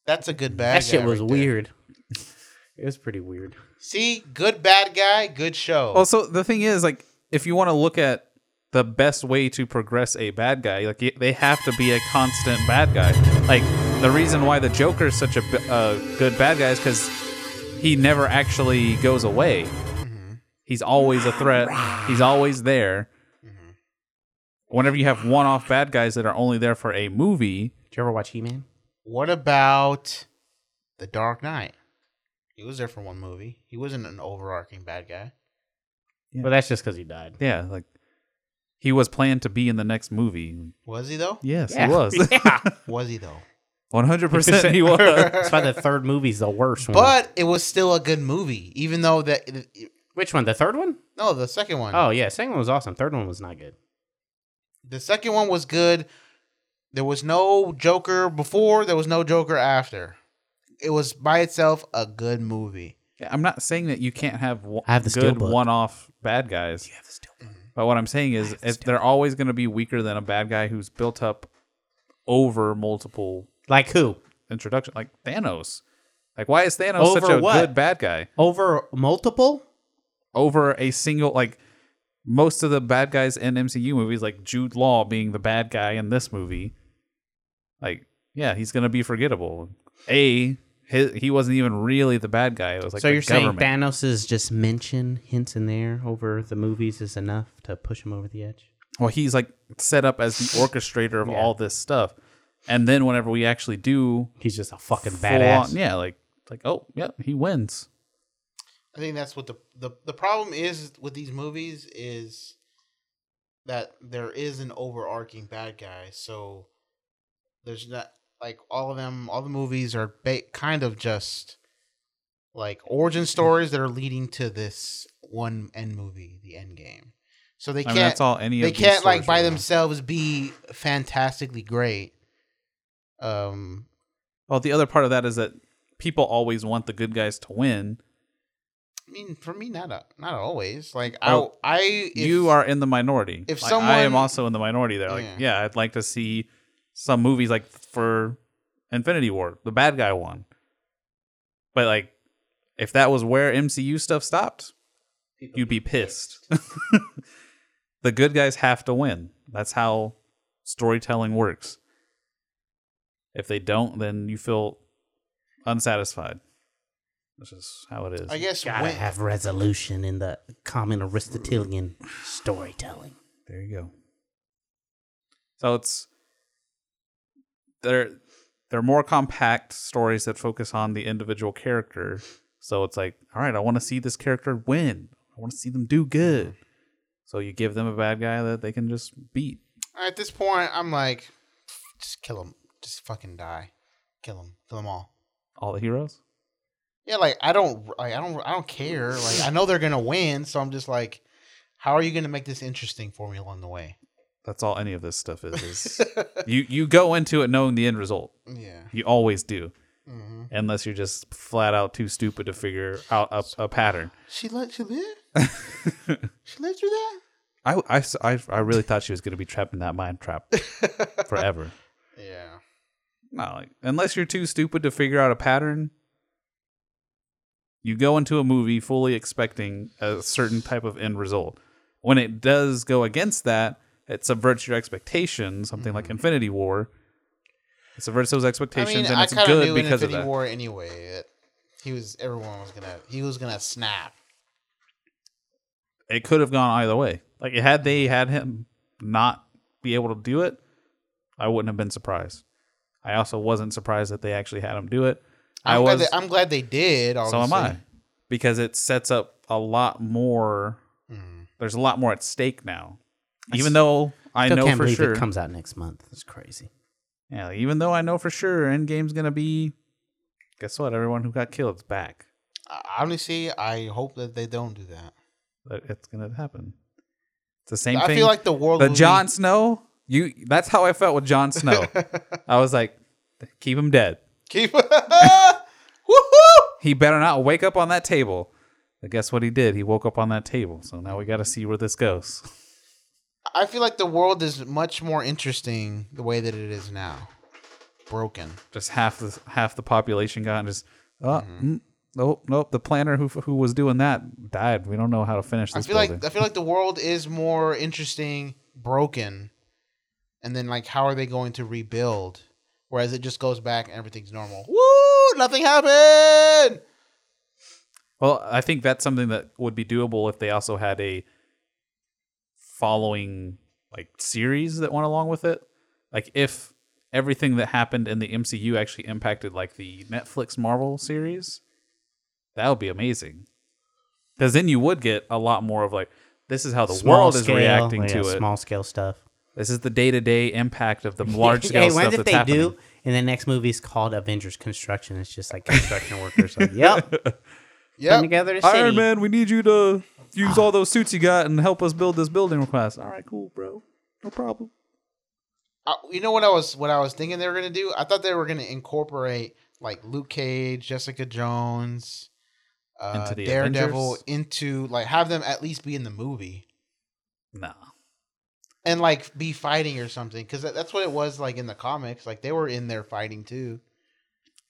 That's a good bad that shit was right there. weird. it was pretty weird. See, good bad guy, good show. Also, the thing is, like, if you want to look at the best way to progress a bad guy, like, they have to be a constant bad guy. Like, the reason why the Joker is such a uh, good bad guy is because he never actually goes away. Mm-hmm. He's always a threat. He's always there. Mm-hmm. Whenever you have one-off bad guys that are only there for a movie, Did you ever watch He Man? What about The Dark Knight? He was there for one movie. He wasn't an overarching bad guy. Yeah. Well, that's just because he died. yeah, like he was planned to be in the next movie. Was he though? Yes, Yeah. he was. yeah. Was he though? One hundred percent, he was. That's why the third movie's the worst one. But it was still a good movie, even though that. Which one? The third one? No, the second one. Oh yeah, second one was awesome. Third one was not good. The second one was good. There was no Joker before. There was no Joker after. It was by itself a good movie. Yeah, I'm not saying that you can't have one, I have the good steelbook. one-off bad guys. Mm-hmm. But what I'm saying is, if they're always going to be weaker than a bad guy who's built up over multiple Like who? introduction, like Thanos. Like, why is Thanos such Over a what? good bad guy Over multiple? over a single like? Most of the bad guys in MCU movies, like Jude Law being the bad guy in this movie, like yeah, he's gonna be forgettable. A his, he wasn't even really the bad guy. It was like so the you're government. saying Thanos is just mention hints in there over the movies is enough to push him over the edge? well, he's like set up as the orchestrator of Yeah. all this stuff. and then whenever we actually do He's just a fucking full badass. on- yeah, like like oh yeah, he wins. I think that's what the, the the problem is with these movies is that there is an overarching bad guy. So there's not like all of them. All the movies are ba- kind of just like origin stories that are leading to this one end movie, the end game. So they I can't. mean, that's all any they can't like by themselves be fantastically great. Um, Well, the other part of that is that people always want the good guys to win. I mean, for me, not a, not always. Like I, I if- you are in the minority. if Like, I am also in the minority there. Like, Yeah. yeah, I'd like to see some movies like for Infinity War, the bad guy won. But like, if that was where MCU stuff stopped, you'd be pissed. the good guys have to win. That's how storytelling works. If they don't, then you feel unsatisfied. That's just how it is. I guess Gotta when, have resolution in the common Aristotelian storytelling. There you go. So it's they're they're more compact stories that focus on the individual character. So it's like, all right, I want to see this character win. I want to see them do good. Mm-hmm. So you give them a bad guy that they can just beat. at this point, I'm like, just kill him, just fucking die, kill him, kill them all. All the heroes. Yeah, like I don't, like, I don't, I don't care. Like I know they're gonna win, so I'm just like, how are you gonna make this interesting for me along the way? That's all any of this stuff is. is you you go into it knowing the end result. Yeah. You always do, hmm unless you're just flat out too stupid to figure out a, a pattern. She let she live. she lived through that. I, I, I, I really thought she was going to be trapped in that mind trap forever. Yeah. No, like, unless you're too stupid to figure out a pattern, you go into a movie fully expecting a certain type of end result. When it does go against that, it subverts your expectations. Something like Infinity War, it subverts those I expectations, mean, and I it's good because of Infinity that. War anyway that he was everyone was gonna he was gonna snap. It could have gone either way. Like had they had him not be able to do it, I wouldn't have been surprised. I also wasn't surprised that they actually had him do it. I I'm, was. glad they, I'm glad they did. so am I, because it sets up a lot more. Mhm. There's a lot more at stake now. Even though I know can't for believe sure, it comes out next month. It's crazy. yeah. Even though I know for sure, Endgame's gonna be. Guess what? Everyone who got killed is back. I- Honestly, I hope that they don't do that. That It's gonna happen. It's the same I thing. feel like the world. the will be- Jon Snow. You. That's how I felt with Jon Snow. I was like, keep him dead. keep. Woohoo! He better not wake up on that table. But guess what he did? He woke up on that table. So now we got to see where this goes. I feel like the world is much more interesting the way that it is now. Broken. Just half the half the population got and just oh Mm-hmm. mm, nope nope. The planner who who was doing that died. We don't know how to finish This I feel building. like I feel like the world is more interesting broken, and then like how are they going to rebuild? Whereas it just goes back and everything's normal. Woo! Nothing happened. well, I think that's something that would be doable if they also had a following like series that went along with it. Like if everything that happened in the MCU actually impacted like the Netflix Marvel series, that would be amazing. Because then you would get a lot more of like, this is how the Small world is reacting yeah, to it. Small scale stuff. This is the day to day impact of the large scale hey, stuff what if they happening. do? And the next movie is called Avengers Construction. It's just like construction workers. Like, yep, putting Yep. together a city. Iron Man, we need you to use all those suits you got and help us build this building real fast. All right, cool, bro. No problem. Uh, you know what I was what I was thinking they were gonna do? I thought they were gonna incorporate like Luke Cage, Jessica Jones, uh, Into the Daredevil Avengers? into like have them at least be in the movie No. and like be fighting or something because that's what it was like in the comics. Like they were in there fighting too.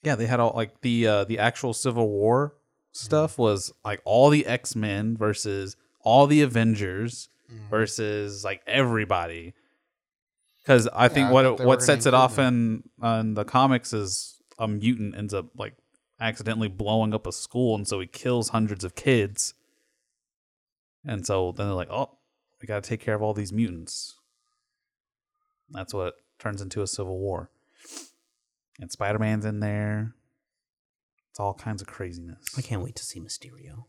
Yeah, they had all like the uh the actual Civil War stuff was like all the X Men versus all the Avengers mm-hmm. versus like everybody. Because I think I what thought it, they were what gonna sets it include off in in the comics is a mutant ends up like accidentally blowing up a school, and so he kills hundreds of kids. And so then they're like, "Oh, we got to take care of all these mutants." That's what turns into a civil war. and Spider Man's in there. It's all kinds of craziness. I can't wait to see Mysterio.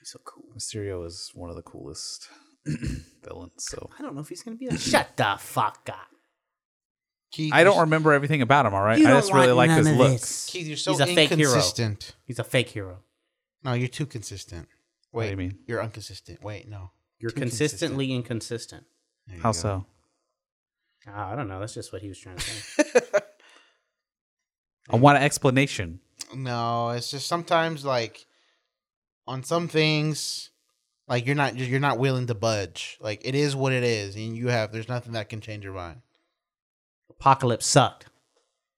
He's so cool. Mysterio is one of the coolest villains. So I don't know if he's gonna be like, shut the fuck up. Keith, I don't remember everything about him. All right, You I don't just really want like his none of look. this. Keith, you're so He's a fake hero. inconsistent. He's a fake hero. No, you're too consistent. What Wait, do you mean? You're inconsistent. Wait, no. You're Too consistently inconsistent. There you How go. so? Ah, I don't know. That's just what he was trying to say. I want an explanation. No, it's just sometimes like on some things, like you're not you're not willing to budge. Like it is what it is, and you have there's nothing that can change your mind. Apocalypse sucked.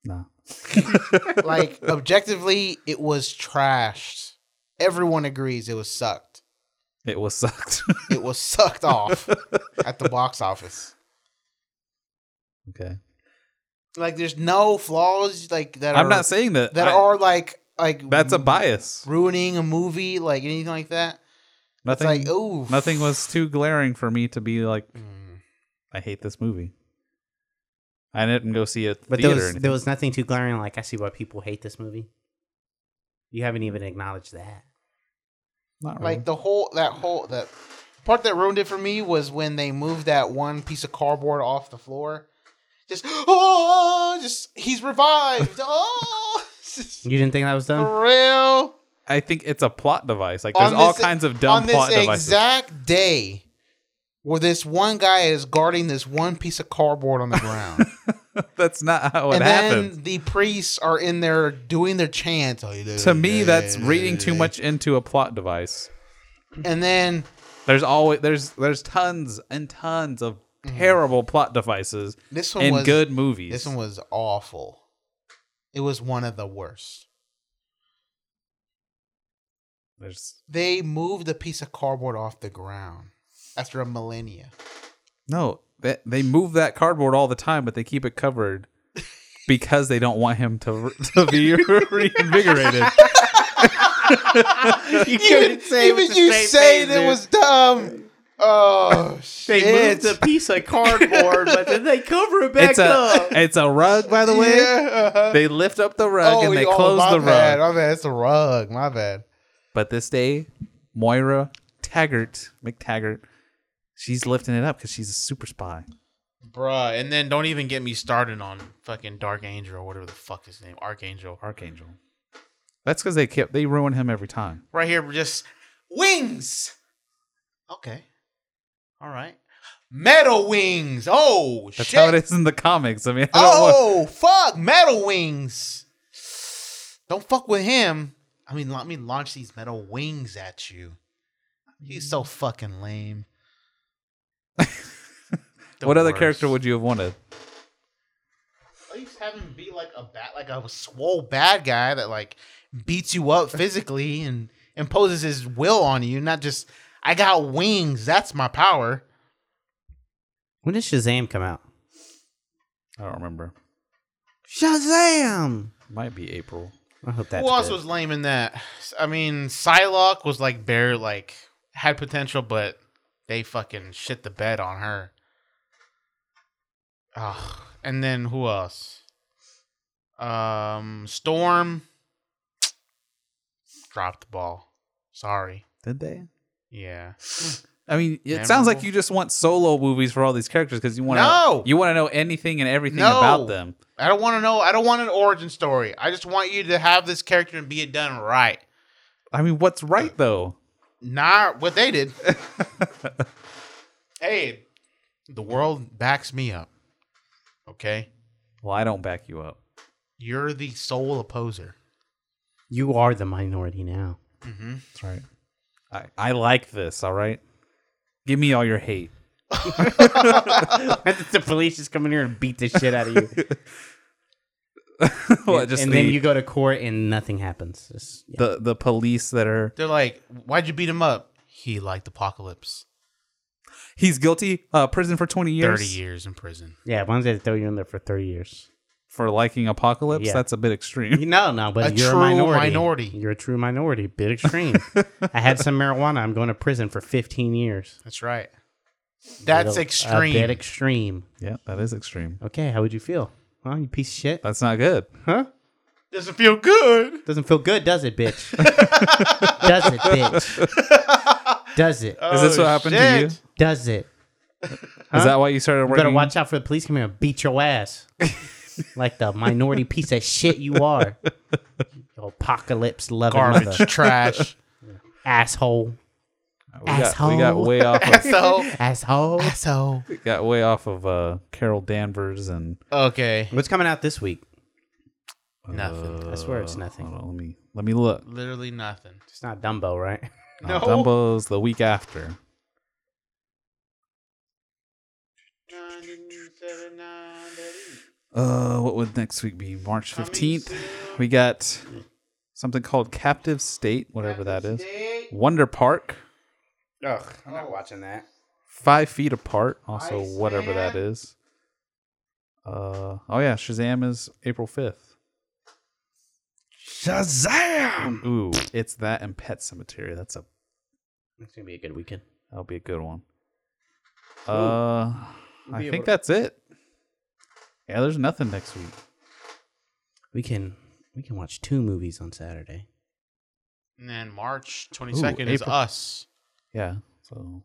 No. Like objectively, it was trashed. Everyone agrees it was sucked. It was sucked. It was sucked off at the box office. okay. Like there's no flaws like that. I'm are, not saying that. that I- are like like That's a bias. ruining a movie, like anything like that. Nothing. it's like ooh, nothing was too glaring for me to be like, Mm. I hate this movie. I didn't go see it But there was, there was nothing too glaring. Like I see why people hate this movie. You haven't even acknowledged that. Not really. Like the whole that whole that part that ruined it for me was when they moved that one piece of cardboard off the floor. Just oh, just he's revived. Oh, You didn't think that was done? for real. I think it's a plot device. Like there's On all kinds of dumb on this plot devices. exact day where this one guy is guarding this one piece of cardboard on the ground. That's not how it and happened. then the priests are in there doing their chants. to me, that's reading too much into a plot device. And then There's always there's there's tons and tons of Mm-hmm. terrible plot devices this one in was good movies. This one was awful. It was one of the worst. There's They moved a piece of cardboard off the ground after a millennia. no they they move that cardboard all the time, but they keep it covered because they don't want him to to be reinvigorated. you Even, even you saying it was dumb. Oh They shit! moved a piece of cardboard, but then they cover it back It's a up. it's a rug, by the way. Yeah, uh-huh. They lift up the rug and they oh, close my the bad, rug. My bad. It's a rug. My bad. But this day, Moira Taggart, MacTaggert, she's lifting it up because she's a super spy. Bruh, and then don't even get me started on fucking Dark Angel or whatever the fuck his name, Archangel. Archangel. That's because they kept they ruin him every time. Right here, we're just wings. Okay, all right. Metal wings. Oh That's shit. how it is in the comics. I mean, I don't want, Oh fuck, metal wings. Don't fuck with him. I mean, let me launch these metal wings at you. He's so fucking lame. The what other worst. character would you have wanted? At least have him be like a bad, like a swole bad guy that like beats you up physically and imposes his will on you, not just I got wings. That's my power. When did Shazam come out? I don't remember. Shazam! Might be April. I hope that's Who else good. was lame in that? I mean, Psylocke was like bare, like had potential, but they fucking shit the bed on her. Oh, and then who else? Um, Storm dropped the ball. Sorry. Did they? Yeah. I mean, it sounds like you just want solo movies for all these characters because you want to No! you want to know anything and everything No. about them. I don't want to know. I don't want an origin story. I just want you to have this character and be it done right. I mean, what's right though? Not what they did. hey, the world backs me up. Okay? Well, I don't back you up. You're the sole opposer. You are the minority now. Mm-hmm. That's right. I I like this. All right. Give me all your hate. the police just come in here and beat the shit out of you. What, and just and the, then you go to court and nothing happens. Just, yeah. the the police that are They're like, why'd you beat him up? He liked apocalypse. he's guilty. Uh, prison for twenty years. 30 years in prison. yeah, once they throw you in there for 30 years. For liking apocalypse. Yeah. That's a bit extreme. No, no, but A you're true a minority. minority. You're a true minority. Bit extreme. I had some marijuana. I'm going to prison for 15 years. That's right. That's Little- extreme. A bit extreme. yeah, that is extreme. Okay, how would you feel? Huh? You piece of shit. That's not good. Huh? Doesn't feel good. Doesn't feel good, does it, bitch? does it, bitch? Does it? Is this what oh, happened to you? Is Does it? that why you started You working? better watch out for the police coming and beat your ass. like the minority piece of shit you are. You apocalypse loving Garbage, mother. trash. asshole. We got, we got way off. Of, So, Asshole. so got way off of uh, Carol Danvers and okay. What's coming out this week? Nothing. I swear it's nothing. hold on, let me let me look. Literally nothing. It's not Dumbo, right? No. Dumbo's the week after. Uh, what would next week be? March fifteenth. We got something called Captive State, whatever that is. Wonder Park, Ugh, I'm not watching that. Five Feet Apart, also whatever that is. Uh, oh yeah, Shazam is April fifth. Shazam! Ooh, it's that and Pet Sematary. That's a It's gonna be a good weekend. that'll be a good one. Uh, I think to- that's it. Yeah, there's nothing next week. We can we can watch two movies on Saturday. And then March 22nd is April. us. Yeah, so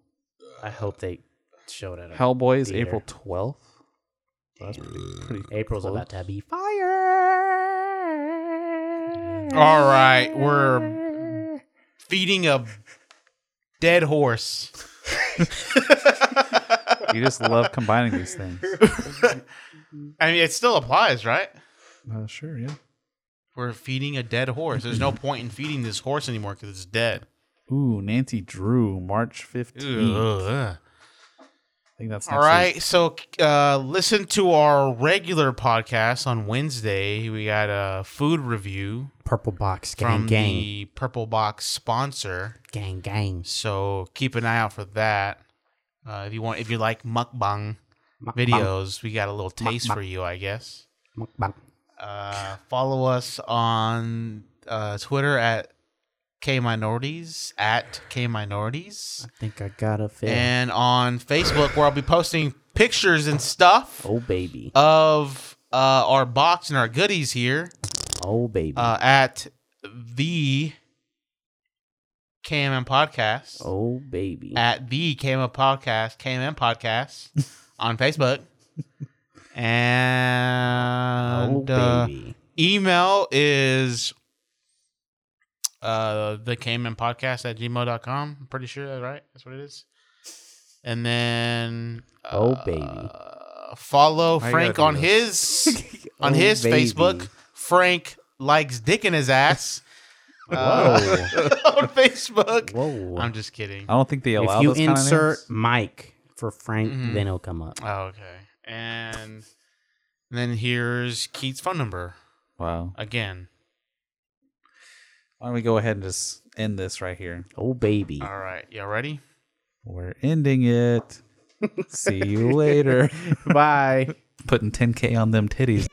I hope they show it at Hellboy is theater. April twelfth. That's pretty pretty. April's close. about to be fire. All right, we're feeding a dead horse. You just love combining these things. I mean, it still applies, right? Uh, sure, yeah. We're feeding a dead horse. There's no point in feeding this horse anymore because it's dead. Ooh, Nancy Drew, March fifteenth. Ugh. I think that's all right. week. so uh, listen to our regular podcast on Wednesday. We got a food review Purple box gang from gang the Purple Box sponsor. gang gang. So keep an eye out for that. Uh, if you want, if you like mukbang Mukbang. videos, we got a little taste Mukbang. for you, I guess. Mukbang. Uh, follow us on uh, Twitter at K Minorities at K Minorities, I think I got a fit. and on Facebook where I'll be posting pictures and stuff oh baby. of uh, our box and our goodies here Oh baby. uh, at the KMM Podcast. oh baby. at the KMM Podcast, KMM Podcast on Facebook. oh And uh, email is uh, the KMM Podcast at gmail.com. I'm pretty sure that's right. That's what it is. And then Oh, uh, baby. follow Why Frank on do his on Oh, his baby. Facebook. Frank likes dick in his ass. Whoa. uh, on Facebook. Whoa. I'm just kidding. I don't think they allow if you those kind of insert names. Mike for Frank, Mhm. then it'll come up. Oh, okay. And then here's Keith's phone number Wow. again. Why don't we go ahead and just end this right here? Oh baby. All right. Y'all ready? We're ending it. See you later. Bye. Putting 10k on them titties.